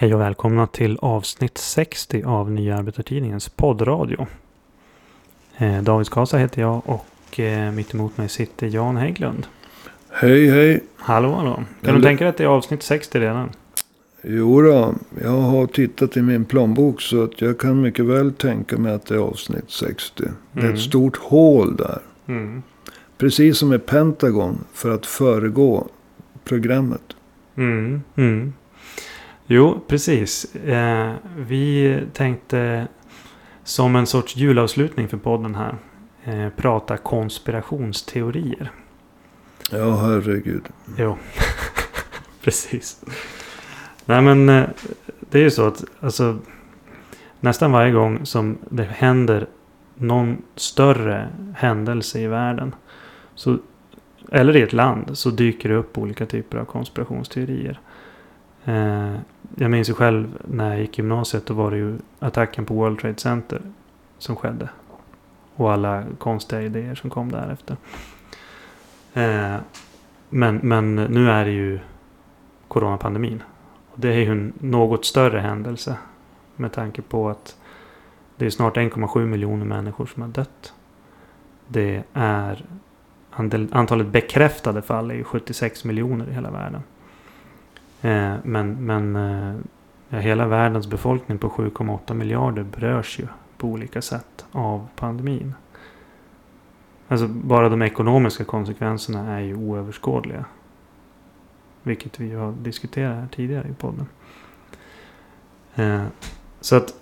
Hej och välkomna till avsnitt 60 av Nya Arbetartidningens poddradio. Eh, David Skasa heter jag och eh, mitt emot mig sitter Jan Hägglund. Hej hej. Hallå hallå. Kan Ja, du tänka dig att det är avsnitt 60 redan? Jo då, jag har tittat i min plånbok så att jag kan mycket väl tänka mig att det är avsnitt 60. Det är Mm. ett stort hål där. Mm. Precis som med Pentagon för att föregå programmet. Mm. Jo, precis. Eh, vi tänkte som en sorts julavslutning för podden här eh, prata konspirationsteorier. Ja, herregud. Jo, precis. Nej men eh, det är ju så att alltså, nästan varje gång som det händer någon större händelse i världen. Så, eller i ett land så dyker det upp olika typer av konspirationsteorier. Eh, jag minns ju själv när jag gick i gymnasiet. Då var det ju attacken på World Trade Center som skedde. Och alla konstiga idéer som kom därefter. Eh, men, men nu är det ju coronapandemin. Och det är ju en något större händelse. Med tanke på att det är snart 1,7 miljoner människor som har dött. Det är antalet bekräftade fall är ju 76 miljoner i hela världen. Eh, men men eh, hela världens befolkning på 7,8 miljarder berörs ju på olika sätt av pandemin. Alltså bara de ekonomiska konsekvenserna är ju oöverskådliga. Vilket vi har diskuterat här tidigare i podden. Eh, så att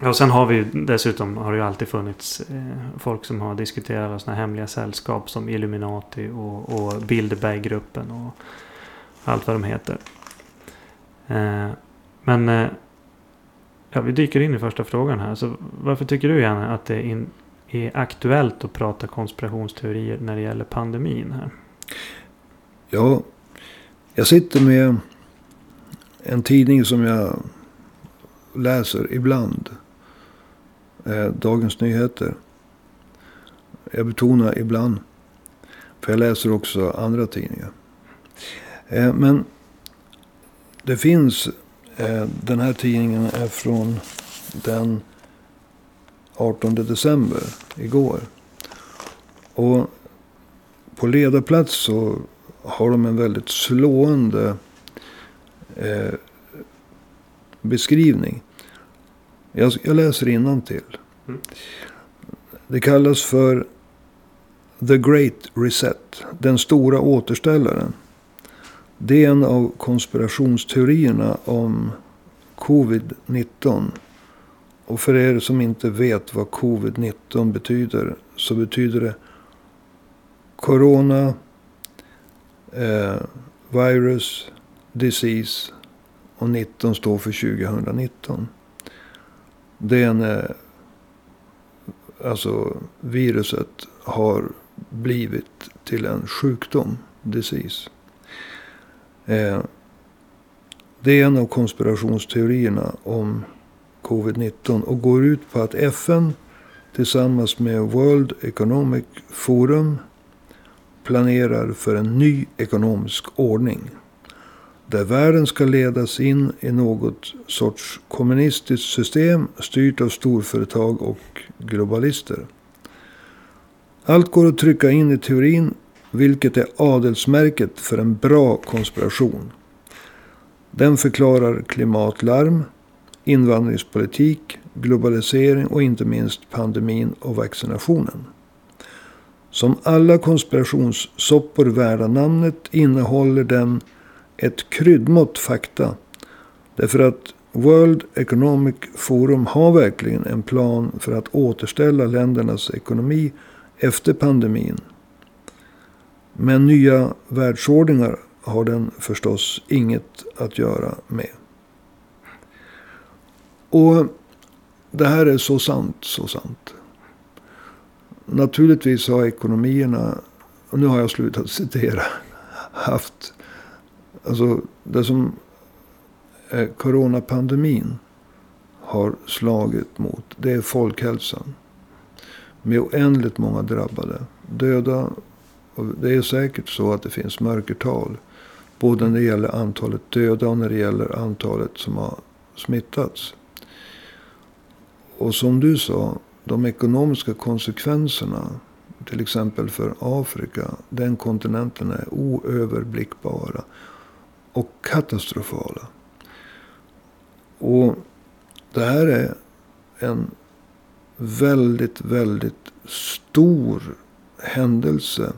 och sen har vi ju dessutom har det ju alltid funnits eh, folk som har diskuterat sådana hemliga sällskap som Illuminati och, och Bilderberggruppen och allt vad de heter. Eh, men eh, ja, vi dyker in i första frågan här. Så varför tycker du Janne att det är, in, är aktuellt att prata konspirationsteorier när det gäller pandemin här? Ja, jag sitter med en tidning som jag läser ibland. Eh, Dagens Nyheter. Jag betonar ibland. För jag läser också andra tidningar. Eh, men det finns, eh, den här tidningen är från den 18 december, igår. Och på ledarplats så har de en väldigt slående eh, beskrivning. Jag, jag läser till. Mm. Det kallas för The Great Reset. Den stora återställaren. Det är en av konspirationsteorierna om covid-19. Och för er som inte vet vad covid-19 betyder. Så betyder det Corona, eh, virus, disease och 19 står för 2019. Det är en, eh, alltså viruset har blivit till en sjukdom, disease. Eh, det är en av konspirationsteorierna om covid-19 och går ut på att FN tillsammans med World Economic Forum planerar för en ny ekonomisk ordning. Där världen ska ledas in i något sorts kommunistiskt system styrt av storföretag och globalister. Allt går att trycka in i teorin, vilket är adelsmärket för en bra konspiration. Den förklarar klimatlarm, invandringspolitik, globalisering och inte minst pandemin och vaccinationen. Som alla konspirationssoppor värda namnet innehåller den ett kryddmått fakta. Därför att World Economic Forum har verkligen en plan för att återställa ländernas ekonomi efter pandemin. Men nya världsordningar har den förstås inget att göra med. Och det här är så sant, så sant. Naturligtvis har ekonomierna, och nu har jag slutat citera, haft, alltså det som coronapandemin har slagit mot, det är folkhälsan. Med oändligt många drabbade, döda. Och det är säkert så att det finns mörkertal. Både när det gäller antalet döda och när det gäller antalet som har smittats. Och som du sa, de ekonomiska konsekvenserna. Till exempel för Afrika. Den kontinenten är oöverblickbara. Och katastrofala. Och det här är en väldigt, väldigt stor händelse.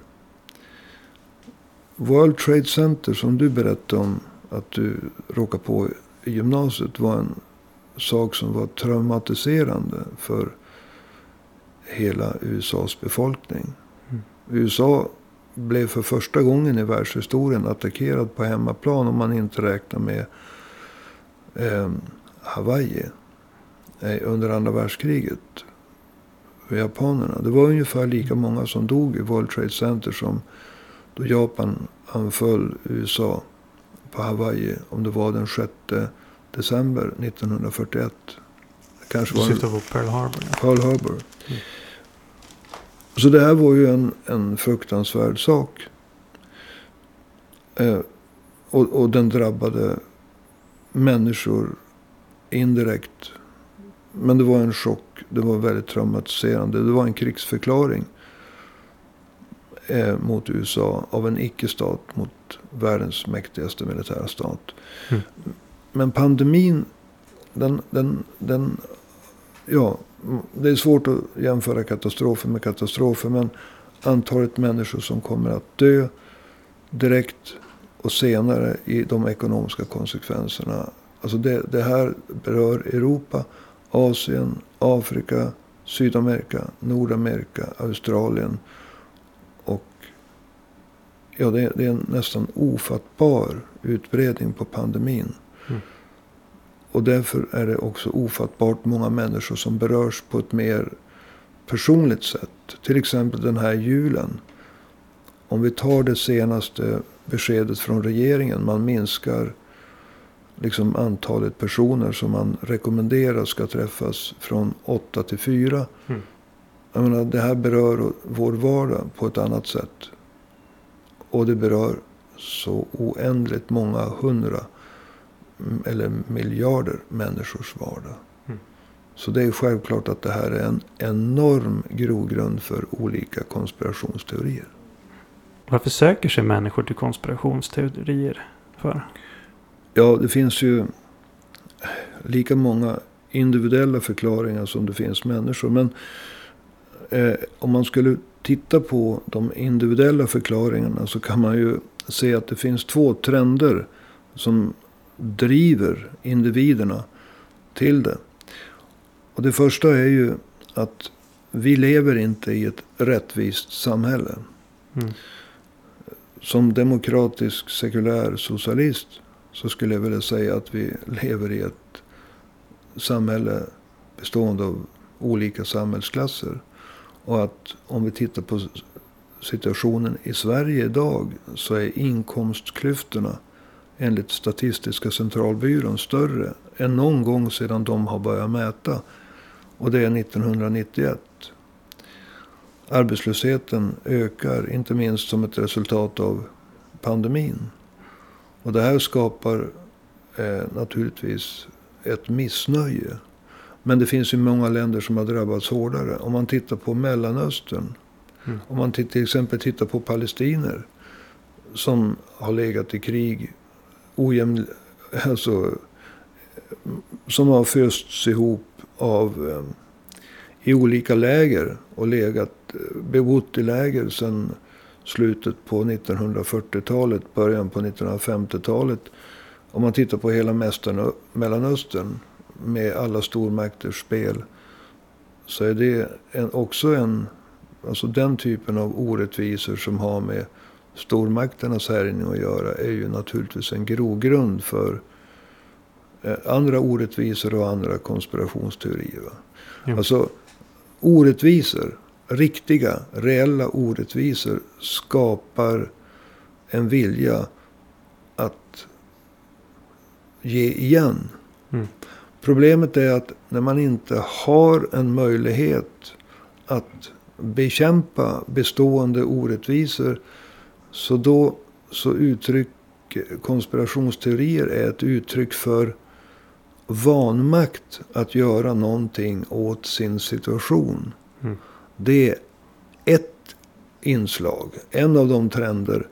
World Trade Center som du berättade om att du råkade på i gymnasiet var en sak som var traumatiserande för hela USAs befolkning. Mm. USA blev för första gången i världshistorien attackerad på hemmaplan om man inte räknar med eh, Hawaii eh, under andra världskriget. För japanerna. Det var ungefär lika många som dog i World Trade Center som då Japan anföll USA på Hawaii. Om det var den 6 december 1941. Kanske du syftar på Pearl Harbor? Ja. Pearl Harbor. Mm. Så det här var ju en, en fruktansvärd sak. Eh, och, och den drabbade människor indirekt. Men det var en chock. Det var väldigt traumatiserande. Det var en krigsförklaring eh, mot USA av en icke-stat mot världens mäktigaste militära stat. Mm. Men pandemin, den, den, den, ja, det är svårt att jämföra katastrofer med katastrofer. Men antalet människor som kommer att dö direkt och senare i de ekonomiska konsekvenserna. Alltså det, det här berör Europa, Asien, Afrika, Sydamerika, Nordamerika, Australien. Ja, det, det är en nästan ofattbar utbredning på pandemin. Mm. Och därför är det också ofattbart många människor som berörs på ett mer personligt sätt. Till exempel den här julen. Om vi tar det senaste beskedet från regeringen. Man minskar liksom antalet personer som man rekommenderar ska träffas från åtta till fyra. Mm. Jag menar, det här berör vår vardag på ett annat sätt. Och det berör så oändligt många hundra eller miljarder människors vardag. Mm. Så det är självklart att det här är en enorm grogrund för olika konspirationsteorier. Varför söker sig människor till konspirationsteorier för? Ja, det finns ju lika många individuella förklaringar som det finns människor. Men eh, om man skulle titta på de individuella förklaringarna så kan man ju se att det finns två trender som driver individerna till det. Och det första är ju att vi lever inte i ett rättvist samhälle. Mm. Som demokratisk sekulär socialist så skulle jag vilja säga att vi lever i ett samhälle bestående av olika samhällsklasser. Och att om vi tittar på situationen i Sverige idag så är inkomstklyftorna enligt Statistiska centralbyrån större än någon gång sedan de har börjat mäta. Och det är 1991. Arbetslösheten ökar, inte minst som ett resultat av pandemin. Och det här skapar eh, naturligtvis ett missnöje. Men det finns ju många länder som har drabbats hårdare. Om man tittar på Mellanöstern. Mm. Om man till exempel tittar på palestiner. Som har legat i krig ojämn, alltså, som har fösts ihop av eh, i olika läger och legat, bebott i läger sedan slutet på 1940-talet, början på 1950-talet. Om man tittar på hela Mellanöstern med alla stormakters spel. Så är det en, också en, alltså den typen av orättvisor som har med stormakternas härjning att göra är ju naturligtvis en grogrund för eh, andra orättvisor och andra konspirationsteorier. Ja. Alltså orättvisor, riktiga, reella orättvisor skapar en vilja att ge igen. Mm. Problemet är att när man inte har en möjlighet att bekämpa bestående orättvisor så då så uttrycker eh, konspirationsteorier är ett uttryck för vanmakt att göra någonting åt sin situation. Mm. Det är ett inslag, en av de trender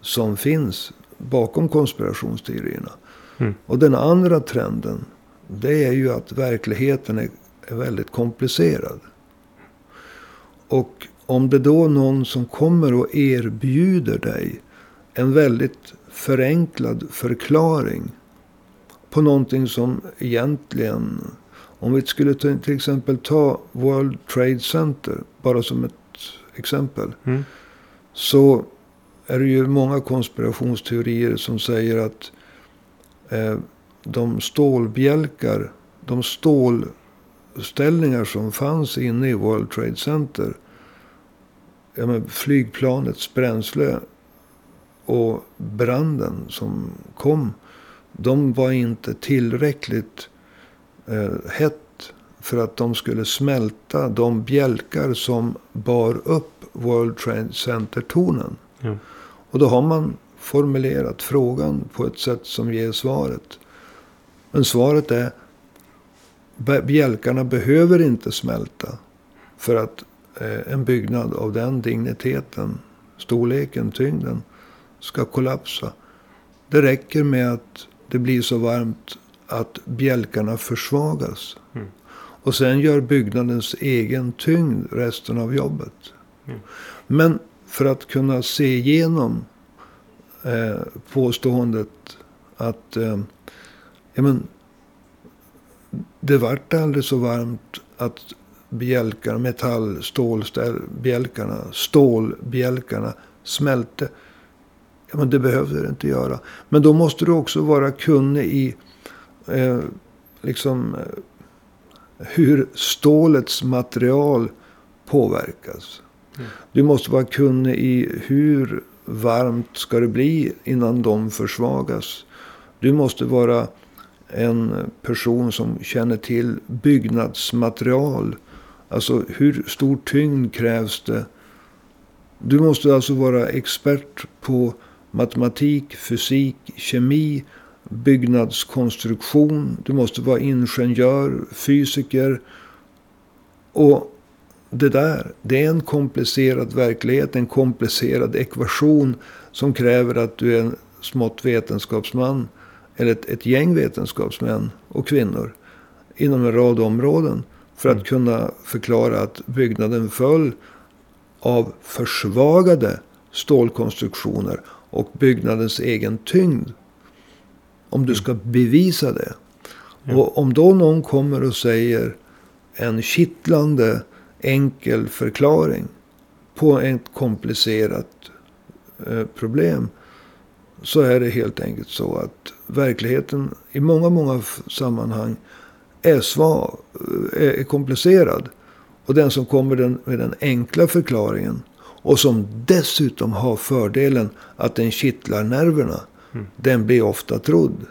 som finns bakom konspirationsteorierna. Mm. Och den andra trenden, det är ju att verkligheten är, är väldigt komplicerad. Och om det då är någon som kommer och erbjuder dig en väldigt förenklad förklaring på någonting som egentligen, om vi skulle till exempel ta World Trade Center, bara som ett exempel. Mm. Så är det ju många konspirationsteorier som säger att eh, de stålbjälkar, de stålställningar som fanns inne i World Trade Center. Ja, men flygplanets bränsle och branden som kom. De var inte tillräckligt eh, hett för att de skulle smälta de bjälkar som bar upp World Trade Center-tornen. Ja. Och då har man formulerat frågan på ett sätt som ger svaret. Men svaret är bjälkarna behöver inte smälta för att eh, en byggnad av den digniteten, storleken, tyngden ska kollapsa. Det räcker med att det blir så varmt att bjälkarna försvagas. Mm. Och sen gör byggnadens egen tyngd resten av jobbet. Mm. Men för att kunna se igenom eh, påståendet att eh, ja, men, det vart aldrig så varmt att bjälkar, metall, stålbjälkarna, stålbjälkarna smälte. Ja, men det behövde det inte göra. Men då måste du också vara kunnig i eh, liksom, eh, hur stålets material påverkas. Mm. Du måste vara kunnig i hur varmt ska det bli innan de försvagas. Du måste vara en person som känner till byggnadsmaterial. Alltså hur stor tyngd krävs det? Du måste alltså vara expert på matematik, fysik, kemi, byggnadskonstruktion. Du måste vara ingenjör, fysiker. Och det där, det är en komplicerad verklighet, en komplicerad ekvation som kräver att du är en smått vetenskapsman eller ett, ett gäng vetenskapsmän och kvinnor inom en rad områden för att Mm. kunna förklara att byggnaden föll av försvagade stålkonstruktioner och byggnadens egen tyngd. Om du ska bevisa det. Ja. Och om då någon kommer och säger en kittlande enkel förklaring på ett komplicerat eh, problem. Så är det helt enkelt så att verkligheten i många, många sammanhang är svag, eh, är komplicerad. Och den som kommer den, med den enkla förklaringen och som dessutom har fördelen att den kittlar nerverna. Mm. Den blir ofta trodd.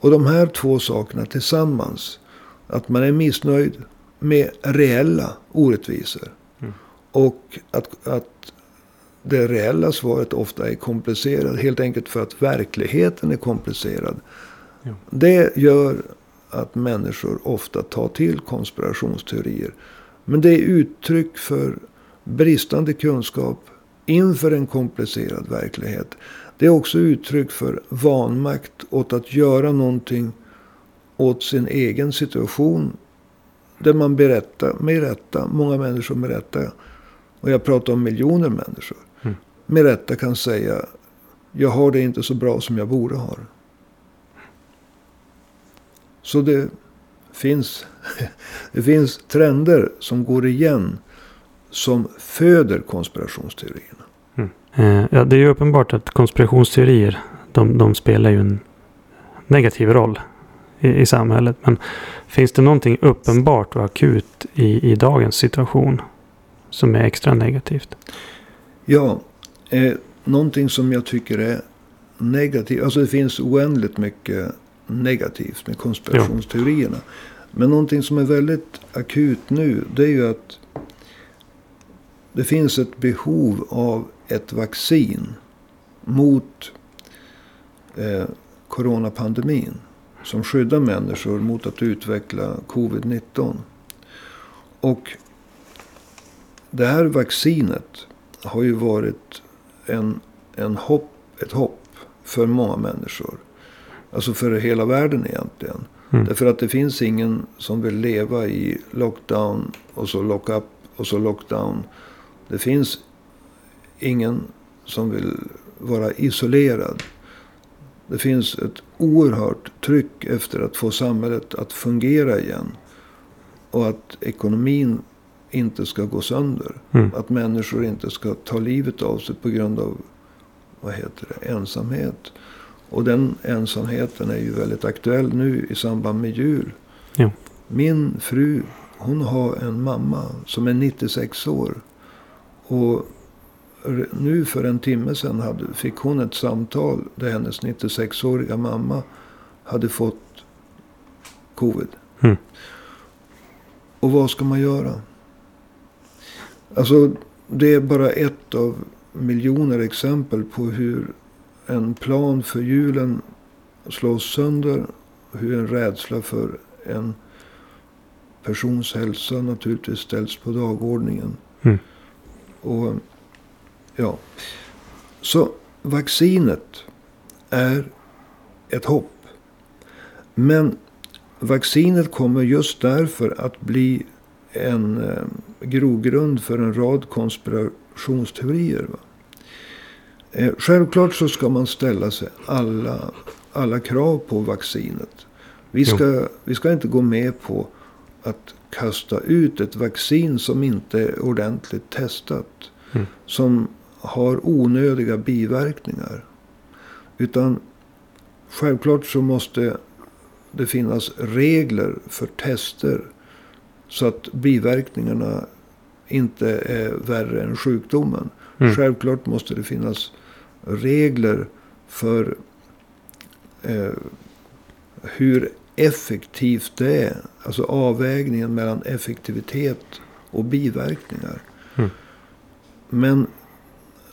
Och de här två sakerna tillsammans. Att man är missnöjd med reella orättvisor. Mm. Och att, att det reella svaret ofta är komplicerat. Helt enkelt för att verkligheten är komplicerad. Ja. Det gör att människor ofta tar till konspirationsteorier. Men det är uttryck för bristande kunskap inför en komplicerad verklighet. Det är också uttryck för vanmakt åt att göra någonting åt sin egen situation. Där man berättar, med rätta, många människor med rätta, och jag pratar om miljoner människor. Med rätta kan säga jag har det inte så bra som jag borde ha det. Så det finns, det finns trender som går igen som föder konspirationsteorierna. Eh, ja, det är ju uppenbart att konspirationsteorier de, de spelar ju en negativ roll i, i samhället. Men finns det någonting uppenbart och akut i, i dagens situation som är extra negativt? Ja, eh, någonting som jag tycker är negativt. Alltså det finns oändligt mycket negativt med konspirationsteorierna. Men någonting som är väldigt akut nu. Det är ju att det finns ett behov av ett vaccin mot eh, coronapandemin. Som skyddar människor mot att utveckla covid-19. Och det här vaccinet har ju varit en, en hopp, ett hopp för många människor. Alltså för hela världen egentligen. Mm. Därför att det finns ingen som vill leva i lockdown och så lock-up och så lockdown. Det finns ingen som vill vara isolerad. Det finns ett oerhört tryck efter att få samhället att fungera igen. Och att ekonomin inte ska gå sönder. Mm. Att människor inte ska ta livet av sig på grund av vad heter det, ensamhet. Och den ensamheten är ju väldigt aktuell nu i samband med jul. Ja. Min fru, hon har en mamma som är 96 år. Och nu för en timme sedan hade, fick hon ett samtal där hennes 96-åriga mamma hade fått covid. Mm. Och vad ska man göra? Alltså, det är bara ett av miljoner exempel på hur en plan för julen slås sönder. Hur en rädsla för en persons hälsa naturligtvis ställs på dagordningen. Mm. Och ja, så vaccinet är ett hopp. Men vaccinet kommer just därför att bli en eh, grogrund för en rad konspirationsteorier. Va? Eh, självklart så ska man ställa sig alla, alla krav på vaccinet. Vi ska, vi ska inte gå med på att kasta ut ett vaccin som inte är ordentligt testat. Mm. Som har onödiga biverkningar. Utan självklart så måste det finnas regler för tester. Så att biverkningarna inte är värre än sjukdomen. Mm. Självklart måste det finnas regler för eh, hur effektivt det är. Alltså avvägningen mellan effektivitet och biverkningar. Mm. Men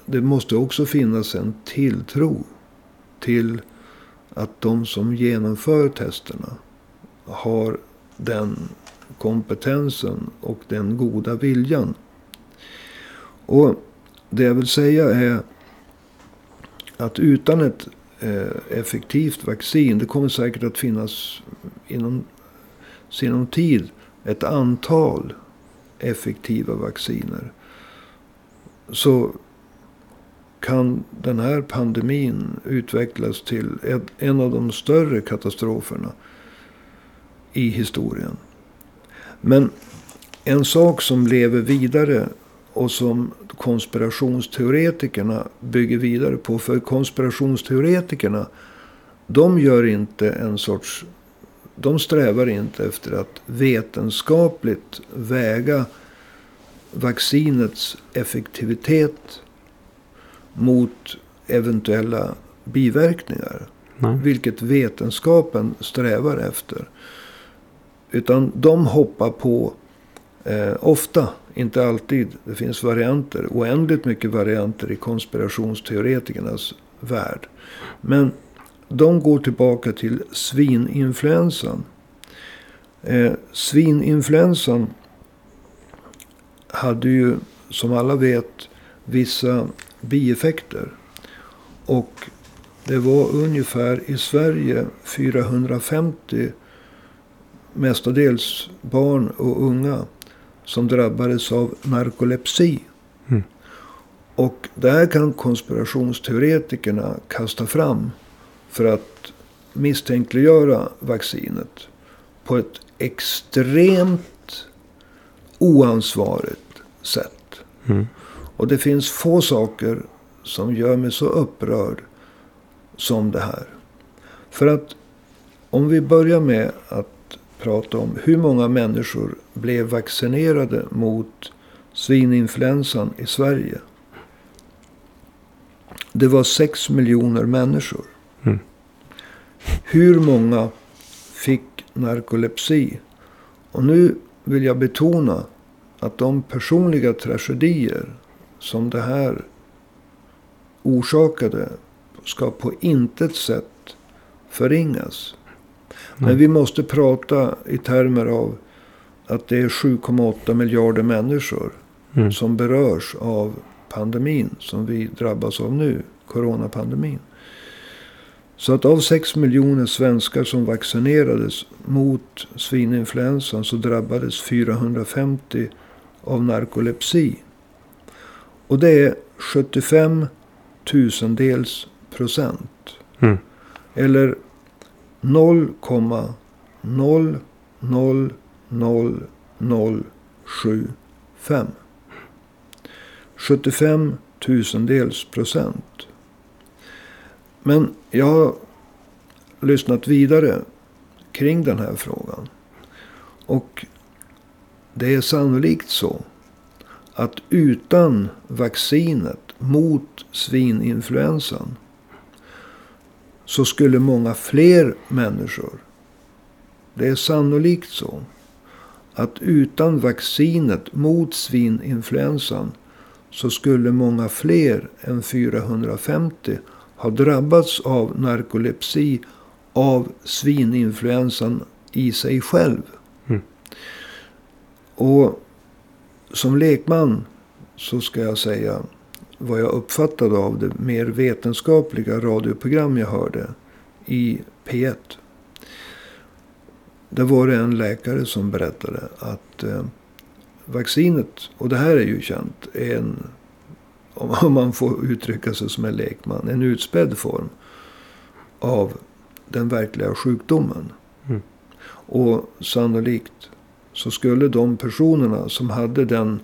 det måste också finnas en tilltro till att de som genomför testerna har den kompetensen och den goda viljan. Och det jag vill säga är att utan ett eh, effektivt vaccin, det kommer säkert att finnas inom sinom tid ett antal effektiva vacciner. Så kan den här pandemin utvecklas till en av de större katastroferna i historien. Men en sak som lever vidare och som konspirationsteoretikerna bygger vidare på. För konspirationsteoretikerna, de gör inte en sorts... De strävar inte efter att vetenskapligt väga vaccinets effektivitet mot eventuella biverkningar. Nej. Vilket vetenskapen strävar efter. Utan de hoppar på, eh, ofta, inte alltid, det finns varianter, oändligt mycket varianter i konspirationsteoretikernas värld. Men de går tillbaka till svininfluensan. Eh, svininfluensan hade ju, som alla vet, vissa bieffekter. Och det var ungefär i Sverige 450 mestadels barn och unga som drabbades av narkolepsi. Mm. Och det här kan konspirationsteoretikerna kasta fram för att misstänkliggöra vaccinet på ett extremt oansvarigt sätt. Mm. Och det finns få saker som gör mig så upprörd som det här. För att om vi börjar med att prata om hur många människor blev vaccinerade mot svininfluensan i Sverige. Det var 6 miljoner människor. Mm. Hur många fick narkolepsi? Och nu vill jag betona att de personliga tragedier som det här orsakade ska på intet sätt förringas. Men vi måste prata i termer av att det är 7,8 miljarder människor Mm. som berörs av pandemin som vi drabbas av nu, coronapandemin. Så att av 6 miljoner svenskar som vaccinerades mot svininfluensan så drabbades 450 av narkolepsi. Och det är 75 tusendels procent. Mm. Eller 0,000075. 75 tusendels procent. Men jag har lyssnat vidare kring den här frågan. Och det är sannolikt så att utan vaccinet mot svininfluensan så skulle många fler människor. Det är sannolikt så att utan vaccinet mot svininfluensan så skulle många fler än 450 ha drabbats av narkolepsi av svininfluensan i sig själv. Mm. Och som lekman så ska jag säga vad jag uppfattade av det mer vetenskapliga radioprogram jag hörde i P1. Där var det en läkare som berättade att eh, vaccinet, och det här är ju känt, är en, om man får uttrycka sig som en lekman, en utspädd form av den verkliga sjukdomen. Mm. Och sannolikt så skulle de personerna som hade den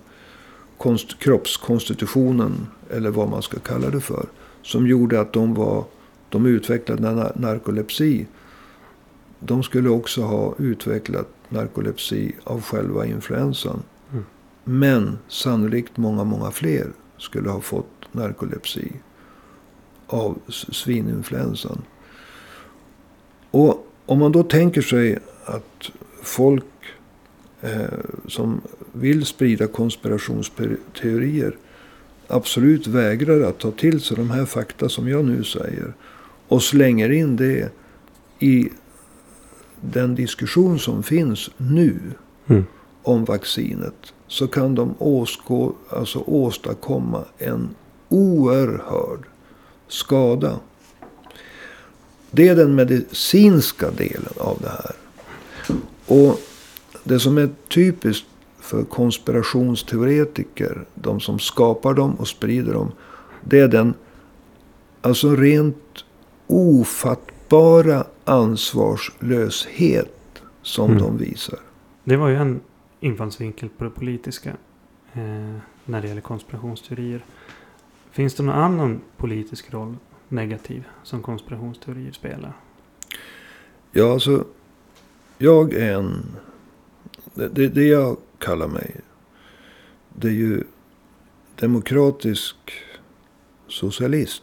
konst, kroppskonstitutionen, eller vad man ska kalla det för, som gjorde att de, var, de utvecklade nar- narkolepsi. De skulle också ha utvecklat narkolepsi av själva influensan. Mm. Men sannolikt många, många fler skulle ha fått narkolepsi av svininfluensan. Och om man då tänker sig att folk eh, som vill sprida konspirationsteorier absolut vägrar att ta till sig de här fakta som jag nu säger. Och slänger in det i den diskussion som finns nu Mm. om vaccinet. Så kan de åskå, alltså åstadkomma en oerhörd skada. Det är den medicinska delen av det här. Och det som är typiskt för konspirationsteoretiker, de som skapar dem och sprider dem, det är den alltså rent ofattbara ansvarslöshet som Mm. de visar. Det var ju en infallsvinkel på det politiska. Eh, när det gäller konspirationsteorier. Finns det någon annan politisk roll, negativ, som konspirationsteorier spelar? Ja, alltså. Jag är en... Det, det, jag kallar mig. Det är ju demokratisk socialist.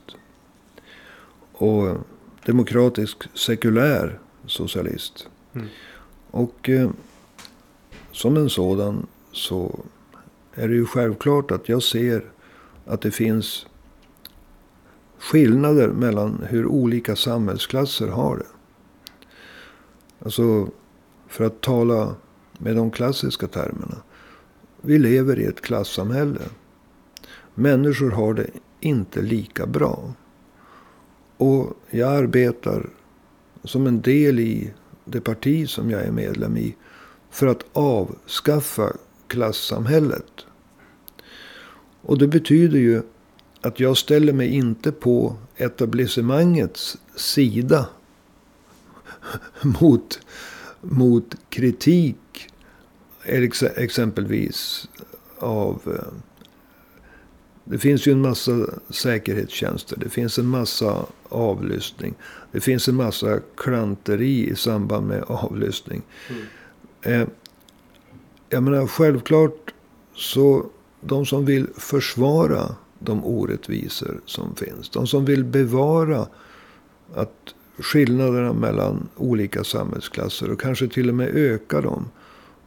Och demokratisk sekulär socialist. Mm. Och eh, som en sådan så är det ju självklart att jag ser att det finns skillnader mellan hur olika samhällsklasser har det. Alltså, för att tala med de klassiska termerna. Vi lever i ett klassamhälle. Människor har det inte lika bra. Och jag arbetar som en del i det parti som jag är medlem i. För att avskaffa klassamhället. Och det betyder ju att jag ställer mig inte på etablissemangets sida. mot, mot kritik. Ex exempelvis av... eh, Det finns ju en massa säkerhetstjänster. Det finns en massa avlyssning. Det finns en massa klanteri i samband med avlyssning. Eh, jag menar självklart så de som vill försvara de orättvisor som finns. De som vill bevara att skillnaderna mellan olika samhällsklasser och kanske till och med öka dem.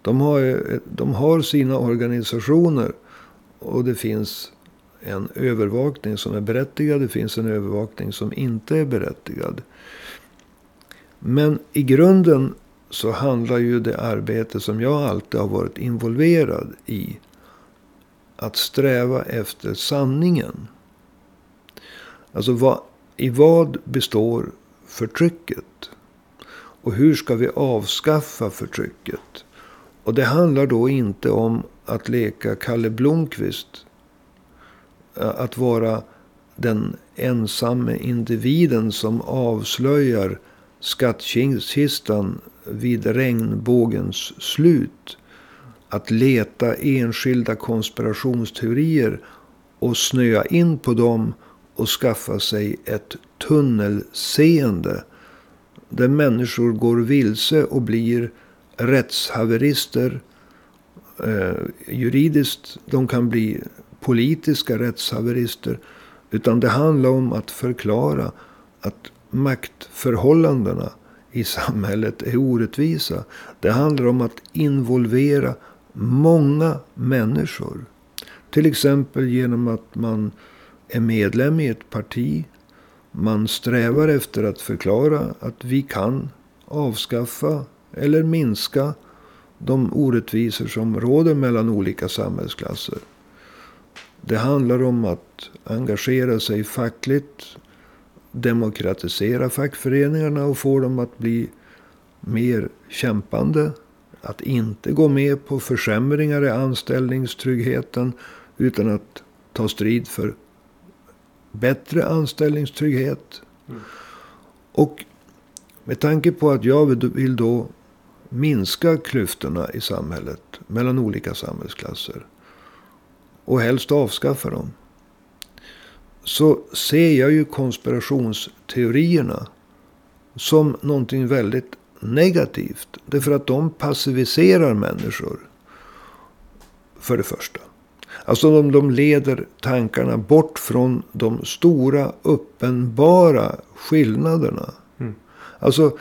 De har, de har sina organisationer och det finns en övervakning som är berättigad. Det finns en övervakning som inte är berättigad. Men i grunden så handlar ju det arbete som jag alltid har varit involverad i. Att sträva efter sanningen. Alltså vad, i vad består förtrycket? Och hur ska vi avskaffa förtrycket? Och det handlar då inte om att leka Kalle Blomqvist. Att vara den ensamme individen som avslöjar skattkistan vid regnbågens slut. Att leta enskilda konspirationsteorier och snöa in på dem och skaffa sig ett tunnelseende. Där människor går vilse och blir rättshaverister. Eh, juridiskt, de kan bli politiska rättshaverister. Utan det handlar om att förklara att maktförhållandena i samhället är orättvisa. Det handlar om att involvera många människor. Till exempel genom att man är medlem i ett parti. Man strävar efter att förklara att vi kan avskaffa eller minska de orättvisor som råder mellan olika samhällsklasser. Det handlar om att engagera sig fackligt, demokratisera fackföreningarna och få dem att bli mer kämpande. Att inte gå med på försämringar i anställningstryggheten utan att ta strid för bättre anställningstrygghet. Mm. Och med tanke på att jag vill då minska klyftorna i samhället mellan olika samhällsklasser och helst avskaffa dem. Så ser jag ju konspirationsteorierna som någonting väldigt negativt. Därför att de passiviserar människor. För det första. Alltså de, de leder tankarna bort från de stora uppenbara skillnaderna. Mm. Alltså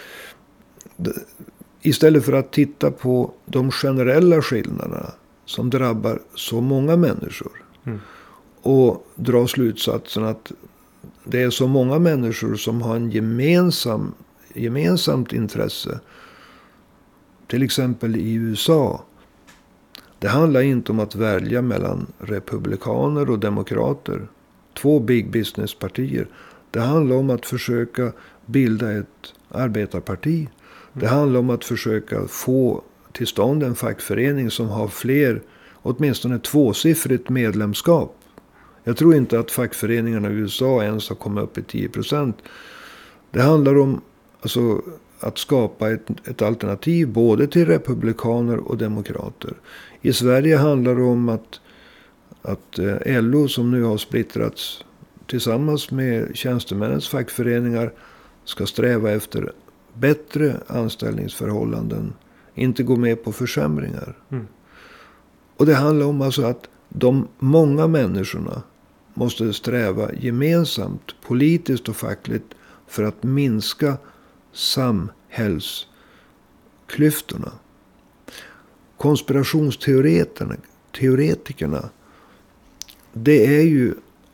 istället för att titta på de generella skillnaderna som drabbar så många människor. Mm. Och dra slutsatsen att det är så många människor som har en gemensam, gemensamt intresse. Till exempel i USA. Det handlar inte om att välja mellan republikaner och demokrater. Två big business-partier. Det handlar om att försöka bilda ett arbetarparti. Det handlar om att försöka få till stånd en fackförening som har fler, åtminstone tvåsiffrigt medlemskap. Jag tror inte att fackföreningarna i USA ens har kommit upp i 10 procent. Det handlar om alltså, att skapa ett, ett, alternativ både till republikaner och demokrater. I Sverige handlar det om att, att eh, LO som nu har splittrats tillsammans med tjänstemännens fackföreningar ska sträva efter bättre anställningsförhållanden inte gå med på försämringar. Mm. Och det handlar om alltså att de många människorna måste sträva gemensamt, politiskt och fackligt, för att minska samhällsklyftorna. Konspirationsteoretikerna, det är ju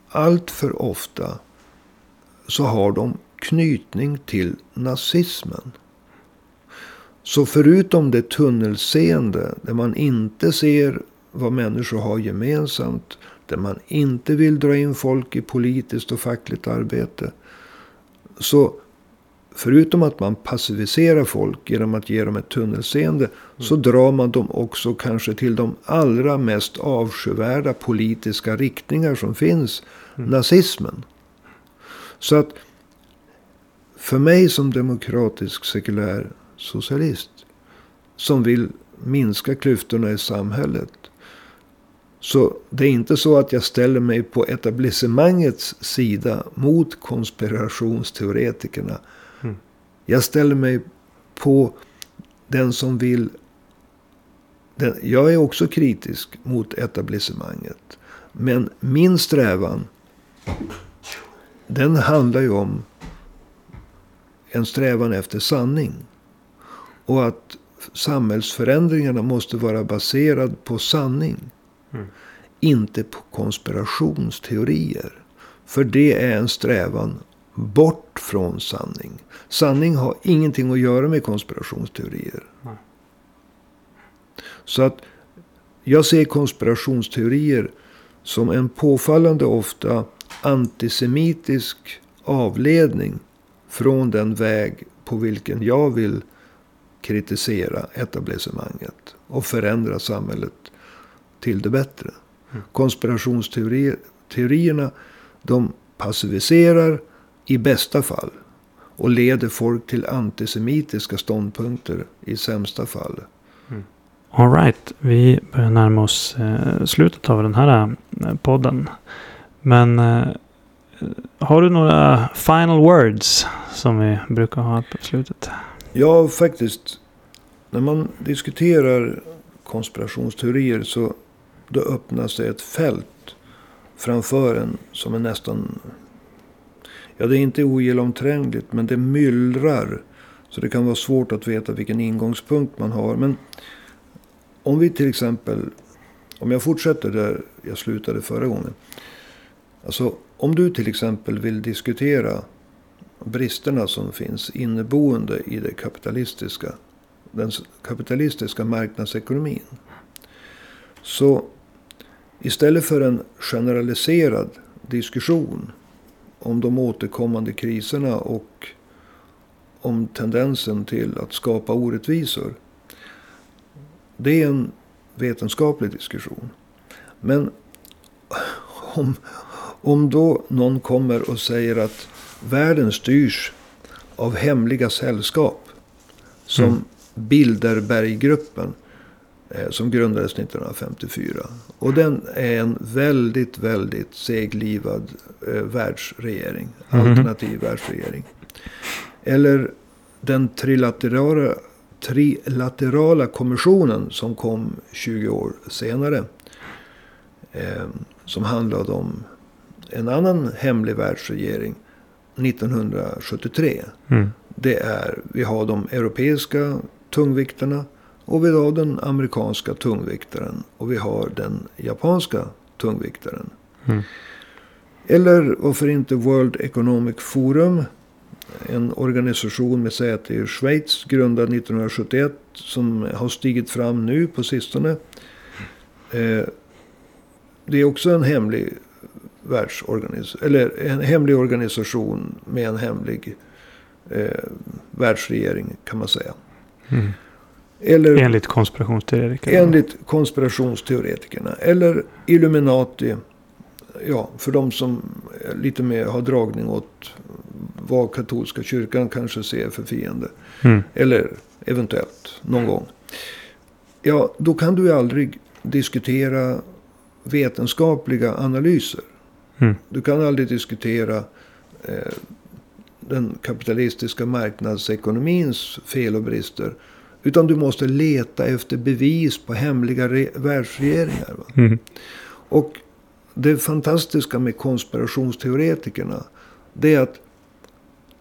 allt för ofta så har de knytning till nazismen. Så förutom det tunnelseende där man inte ser vad människor har gemensamt. Där man inte vill dra in folk i politiskt och fackligt arbete. Så förutom att man passiviserar folk genom att ge dem ett tunnelseende. Mm. Så drar man dem också kanske till de allra mest avskyvärda politiska riktningar som finns. Mm. Nazismen. Så att för mig som demokratisk sekulär socialist. Som vill minska klyftorna i samhället. Så det är inte så att jag ställer mig på etablissemangets sida mot konspirationsteoretikerna. Jag ställer mig på den som vill... Den, jag är också kritisk mot etablissemanget. Men min strävan, den handlar ju om en strävan efter sanning. Och att samhällsförändringarna måste vara baserad på sanning. Mm. Inte på konspirationsteorier. För det är en strävan bort från sanning. Sanning har ingenting att göra med konspirationsteorier. Nej. Så att jag ser konspirationsteorier som en påfallande ofta antisemitisk avledning från den väg på vilken jag vill kritisera etablissemanget och förändra samhället till det bättre. Mm. Konspirationsteorierna de passiviserar i bästa fall och leder folk till antisemitiska ståndpunkter i sämsta fall. Alright, vi börjar närma oss eh, slutet av den här eh, podden. Men eh, har du några final words som vi brukar ha på slutet? Ja, faktiskt. När man diskuterar konspirationsteorier så då öppnas det ett fält framför en som är nästan... Ja, det är inte ogenomträngligt, men det myllrar. Så det kan vara svårt att veta vilken ingångspunkt man har. Men om vi till exempel... Om jag fortsätter där jag slutade förra gången. Alltså, om du till exempel vill diskutera bristerna som finns inneboende i det kapitalistiska, den kapitalistiska marknadsekonomin. Så istället för en generaliserad diskussion om de återkommande kriserna och om tendensen till att skapa orättvisor. Det är en vetenskaplig diskussion. Men om, om då någon kommer och säger att världen styrs av hemliga sällskap. Som Mm. Bilderberggruppen. Eh, som grundades 1954. Och den är en väldigt, väldigt seglivad eh, världsregering. Mhm. Alternativ världsregering. Eller den trilaterala, trilaterala kommissionen som kom 20 år senare. Eh, som handlade om en annan hemlig världsregering 1973. Mm. Det är, vi har de europeiska tungviktarna och vi har den amerikanska tungviktaren och vi har den japanska tungviktaren. Mm. Eller varför inte World Economic Forum? En organisation med säte i Schweiz grundad 1971 som har stigit fram nu på sistone. Eh, det är också en hemlig världsorganisation. Eller en hemlig organisation med en hemlig eh, världsregering kan man säga. Mm. Eller Enligt konspirationsteoretiker. enligt konspirationsteoretikerna. Eller Illuminati. Ja, för de som lite mer har dragning åt vad katolska kyrkan kanske ser för fiende. Mm. Eller eventuellt någon gång. Ja, då kan du ju aldrig diskutera vetenskapliga analyser. Mm. Du kan aldrig diskutera eh, den kapitalistiska marknadsekonomins fel och brister. Utan du måste leta efter bevis på hemliga re- världsregeringar. Mm. Och det fantastiska med konspirationsteoretikerna. Det är att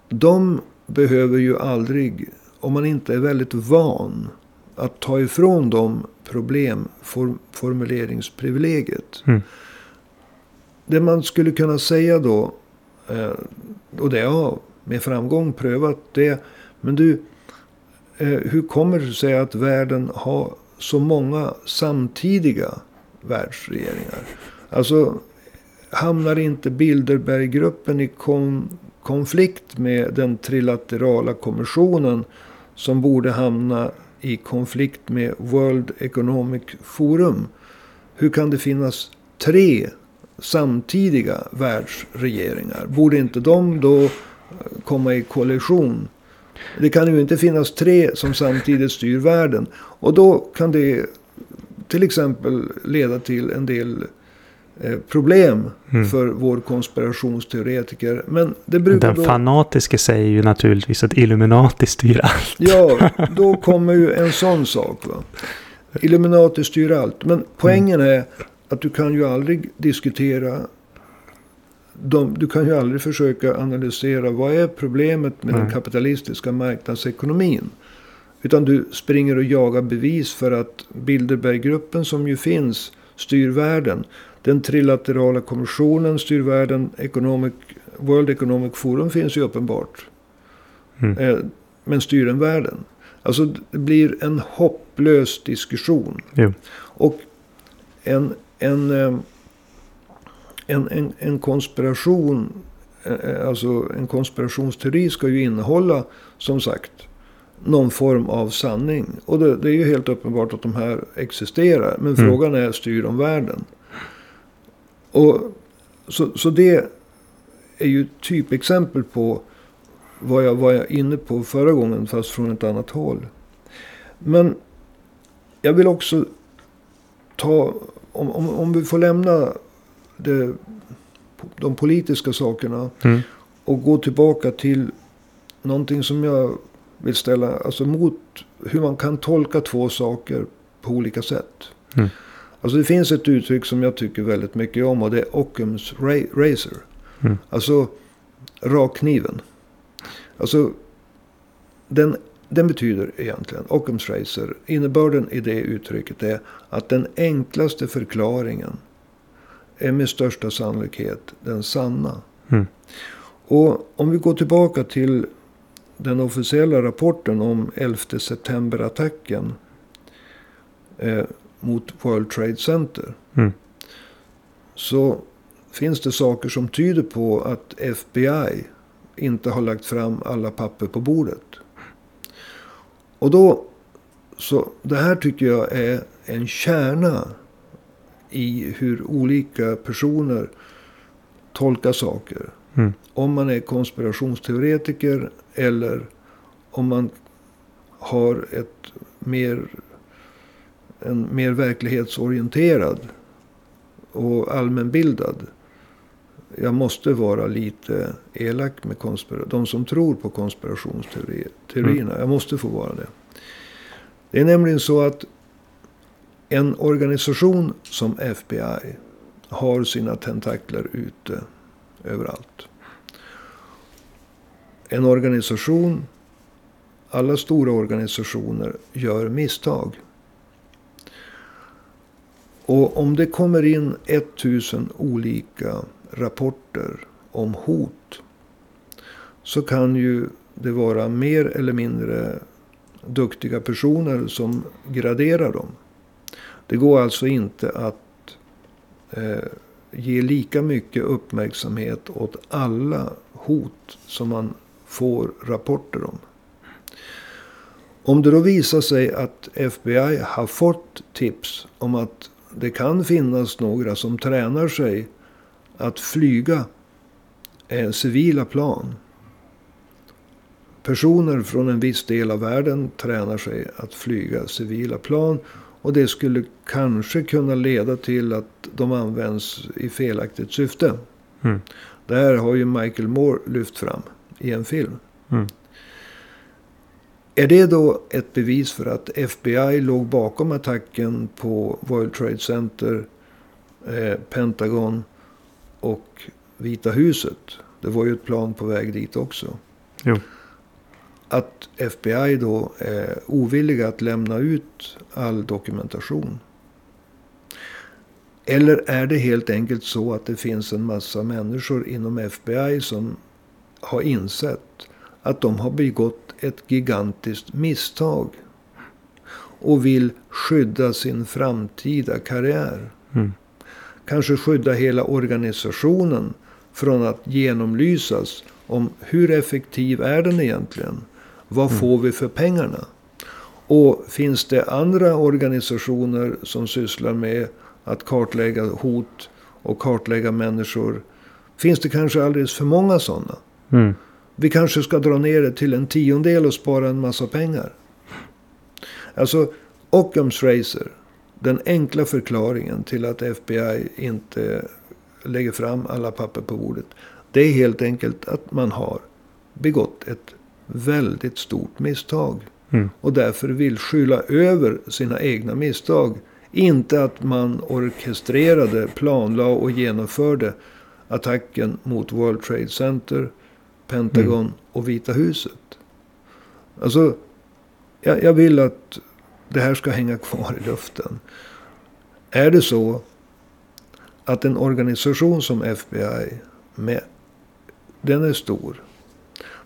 de behöver ju aldrig, om man inte är väldigt van, att ta ifrån dem problemformuleringsprivilegiet. Mm. Det man skulle kunna säga då, eh, och det har jag med framgång prövat, det är, men du, Eh, hur kommer det sig att världen har så många samtidiga världsregeringar? Alltså, hamnar inte Bilderberggruppen i kon- konflikt med den trilaterala kommissionen som borde hamna i konflikt med World Economic Forum? Hur kan det finnas tre samtidiga världsregeringar? Borde inte de då komma i koalition? Det kan ju inte finnas tre som samtidigt styr världen. Och då kan det till exempel leda till en del eh, problem Mm. för vår konspirationsteoretiker. Men det brukar Den då... fanatiske säger ju naturligtvis att Illuminati styr allt. Ja, då kommer ju en sån sak. Va? Illuminati styr allt. Men poängen är att du kan ju aldrig diskutera. De, du kan ju aldrig försöka analysera vad är problemet med den Nej. kapitalistiska marknadsekonomin. Utan du springer och jagar bevis för att Bilderberggruppen som ju finns styr världen. Den trilaterala kommissionen styr världen. Economic, World Economic Forum finns ju uppenbart. Mm. Eh, men styr den världen? Alltså det blir en hopplös diskussion. Jo. Och en, en, eh, en, en, en konspiration, eh, alltså en konspirationsteori ska ju innehålla, som sagt, någon form av sanning. Och det, det är ju helt uppenbart att de här existerar. Men Mm. frågan är, styr de världen? Och så, så det är ju typexempel på vad jag var inne på förra gången, fast från ett annat håll. Men jag vill också ta, om, om, om vi får lämna det, de politiska sakerna Mm. och gå tillbaka till någonting som jag vill ställa, alltså mot hur man kan tolka två saker på olika sätt. Mm. Alltså det finns ett uttryck som jag tycker väldigt mycket om och det är Occams ra- razor. Mm. Alltså rakkniven. Alltså den, den betyder egentligen, Occams razor, innebörden i det uttrycket är att den enklaste förklaringen är med största sannolikhet den sanna. Mm. Och om vi går tillbaka till den officiella rapporten om 11 september-attacken eh, mot World Trade Center. Mm. Så finns det saker som tyder på att FBI inte har lagt fram alla papper på bordet. Och då, så det här tycker jag är en kärna i hur olika personer tolkar saker. Mm. Om man är konspirationsteoretiker eller om man har ett mer, en mer verklighetsorienterad och allmänbildad. Jag måste vara lite elak med konspira- de som tror på konspirationsteorierna. Jag måste få vara det. Det är nämligen så att en organisation som FBI har sina tentakler ute överallt. En organisation, alla stora organisationer gör misstag. Och om det kommer in 1000 olika rapporter om hot. Så kan ju det vara mer eller mindre duktiga personer som graderar dem. Det går alltså inte att eh, ge lika mycket uppmärksamhet åt alla hot som man får rapporter om. Om det då visar sig att FBI har fått tips om att det kan finnas några som tränar sig att flyga eh, civila plan. Personer från en viss del av världen tränar sig att flyga civila plan. Och det skulle kanske kunna leda till att de används i felaktigt syfte. Mm. Det här har ju Michael Moore lyft fram i en film. Mm. Är det då ett bevis för att FBI låg bakom attacken på World Trade Center, eh, Pentagon och Vita huset? Det var ju ett plan på väg dit också. Jo. Att FBI då är ovilliga att lämna ut all dokumentation. Eller är det helt enkelt så att det finns en massa människor inom FBI som har insett att de har begått ett gigantiskt misstag. Och vill skydda sin framtida karriär. Mm. Kanske skydda hela organisationen från att genomlysas om hur effektiv är den egentligen? Vad Mm. får vi för pengarna? Och finns det andra organisationer som sysslar med att kartlägga hot och kartlägga människor? Finns det kanske alldeles för många sådana? Mm. Vi kanske ska dra ner det till en tiondel och spara en massa pengar. Alltså, Occams Razor. Den enkla förklaringen till att FBI inte lägger fram alla papper på bordet. Det är helt enkelt att man har begått ett väldigt stort misstag. Mm. Och därför vill skylla över sina egna misstag. Inte att man orkestrerade, planlade och genomförde attacken mot World Trade Center, Pentagon Mm. och Vita huset. Alltså, jag, jag vill att det här ska hänga kvar i luften. Är det så att en organisation som FBI med den är stor.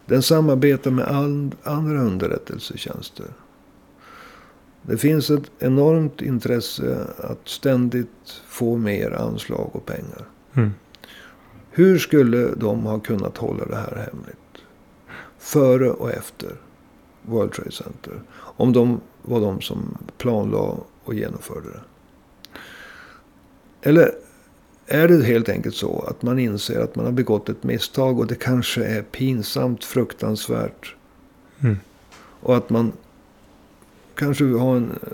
Den samarbetar med all, andra underrättelsetjänster. Det finns ett enormt intresse att ständigt få mer anslag och pengar. Mm. Hur skulle de ha kunnat hålla det här hemligt? Före och efter World Trade Center. Om de var de som planlade och genomförde det. Eller är det helt enkelt så att man inser att man har begått ett misstag och det kanske är pinsamt, fruktansvärt. Mm. Och att man kanske har en eh,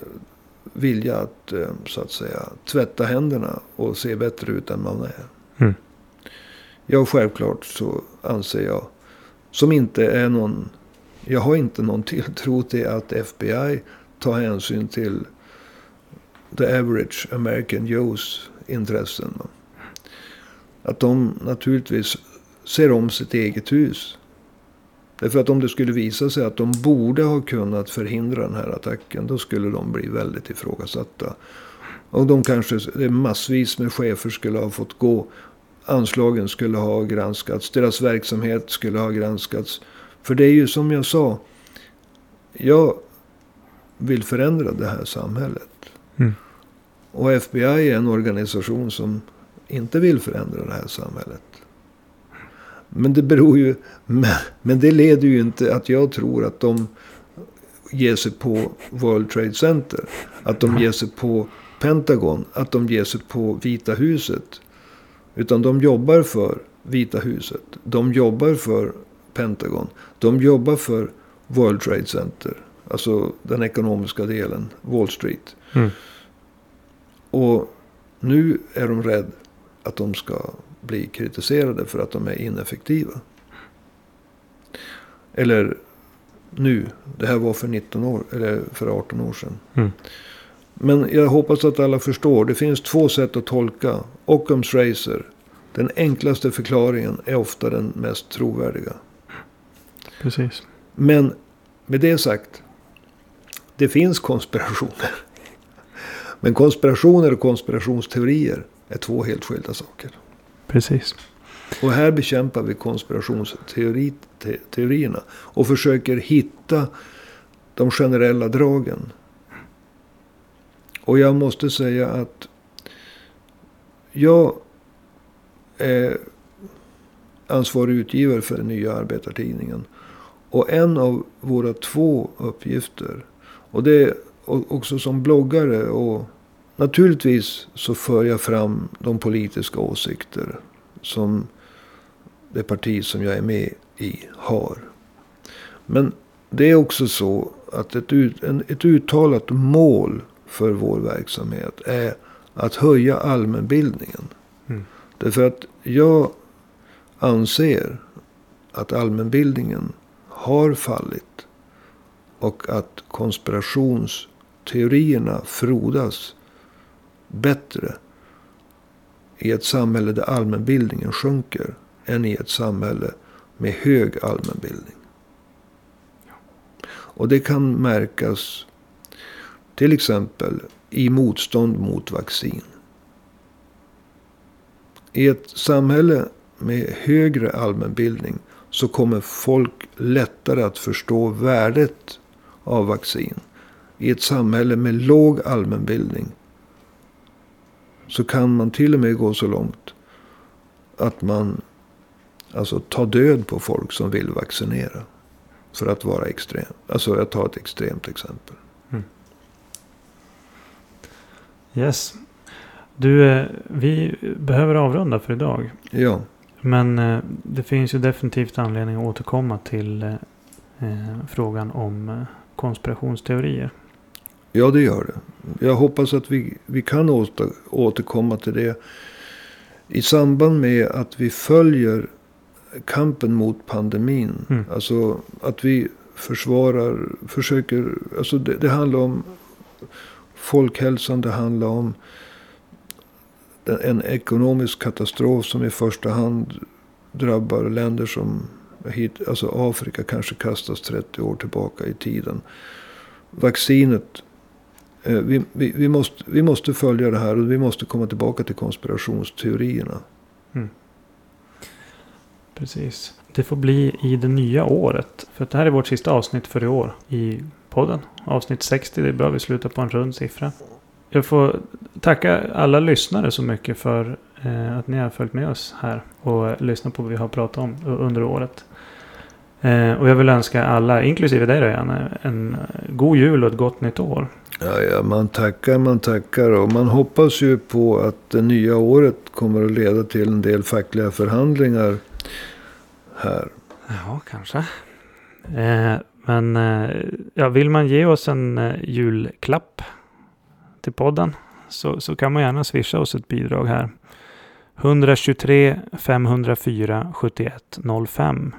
vilja att eh, så att säga tvätta händerna och se bättre ut än man är. Mm. Ja, självklart så anser jag, som inte är någon, jag har inte någon tilltro till att FBI tar hänsyn till the average American Joes intressen. Att de naturligtvis ser om sitt eget hus. Därför att om det skulle visa sig att de borde ha kunnat förhindra den här attacken. Då skulle de bli väldigt ifrågasatta. Och de kanske, massvis med chefer skulle ha fått gå. Anslagen skulle ha granskats. Deras verksamhet skulle ha granskats. För det är ju som jag sa. Jag vill förändra det här samhället. Mm. Och FBI är en organisation som inte vill förändra det här samhället. Men det beror ju... Men, men det leder ju inte att jag tror att de ger sig på World Trade Center. Att de ger sig på Pentagon. Att de ger sig på Vita huset. Utan de jobbar för Vita huset. De jobbar för Pentagon. De jobbar för World Trade Center. Alltså den ekonomiska delen. Wall Street. Mm. Och nu är de rädda att de ska bli kritiserade för att de är ineffektiva. Eller nu. Det här var för 19 år, eller för 18 år sedan. Mm. Men jag hoppas att alla förstår. Det finns två sätt att tolka Occams Racer. Den enklaste förklaringen är ofta den mest trovärdiga. Precis. Men med det sagt. Det finns konspirationer. Men konspirationer och konspirationsteorier är två helt skilda saker. Precis. Och här bekämpar vi konspirationsteorierna. Och försöker hitta de generella dragen. Och jag måste säga att jag är ansvarig utgivare för den nya arbetartidningen. Och en av våra två uppgifter. Och det är också som bloggare och Naturligtvis så för jag fram de politiska åsikter som det parti som jag är med i har. Men det är också så att ett, ut, en, ett uttalat mål för vår verksamhet är att höja allmänbildningen. Mm. Därför att jag anser att allmänbildningen har fallit. Och att konspirationsteorierna frodas bättre i ett samhälle där allmänbildningen sjunker än i ett samhälle med hög allmänbildning. Och det kan märkas till exempel i motstånd mot vaccin. I ett samhälle med högre allmänbildning så kommer folk lättare att förstå värdet av vaccin. I ett samhälle med låg allmänbildning så kan man till och med gå så långt att man alltså tar död på folk som vill vaccinera. För att vara extrem. Alltså jag tar ett extremt exempel. Mm. Yes. Du, eh, vi behöver avrunda för idag. Ja. Men eh, det finns ju definitivt anledning att återkomma till eh, frågan om konspirationsteorier. Ja, det gör det. Jag hoppas att vi, vi kan åter, återkomma till det. I samband med att vi följer kampen mot pandemin. Mm. Alltså att vi försvarar, försöker. Alltså det, det handlar om folkhälsan. Det handlar om en ekonomisk katastrof som i första hand drabbar länder som hit, alltså Afrika kanske kastas 30 år tillbaka i tiden. Vaccinet vi, vi, vi, måste, vi måste följa det här och vi måste komma tillbaka till konspirationsteorierna. Mm. Precis. Det får bli i det nya året. För det här är vårt sista avsnitt för i år i podden. Avsnitt 60, det är bra vi slutar på en rund siffra. Jag får tacka alla lyssnare så mycket för eh, att ni har följt med oss här och lyssnat på vad vi har pratat om under året. Eh, och jag vill önska alla, inklusive dig då Janne, en god jul och ett gott nytt år. Ja, ja, man tackar, man tackar och man hoppas ju på att det nya året kommer att leda till en del fackliga förhandlingar här. Ja, kanske. Eh, men eh, ja, vill man ge oss en eh, julklapp till podden så, så kan man gärna swisha oss ett bidrag här. 123 504 7105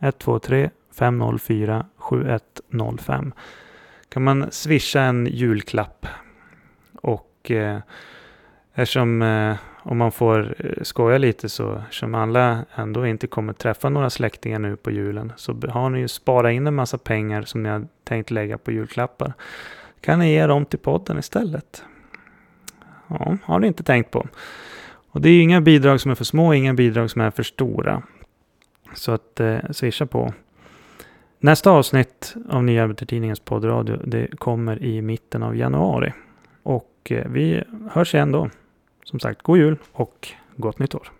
123 504 7105 kan man swisha en julklapp. Och eh, eftersom eh, om man får eh, skoja lite så eftersom alla ändå inte kommer träffa några släktingar nu på julen så har ni ju sparat in en massa pengar som ni har tänkt lägga på julklappar. Kan ni ge dem till podden istället? Ja, har ni inte tänkt på. Och det är ju inga bidrag som är för små, inga bidrag som är för stora. Så att eh, swisha på. Nästa avsnitt av Nya Arbetartidningens poddradio det kommer i mitten av januari. Och eh, vi hörs igen då. Som sagt, god jul och gott nytt år.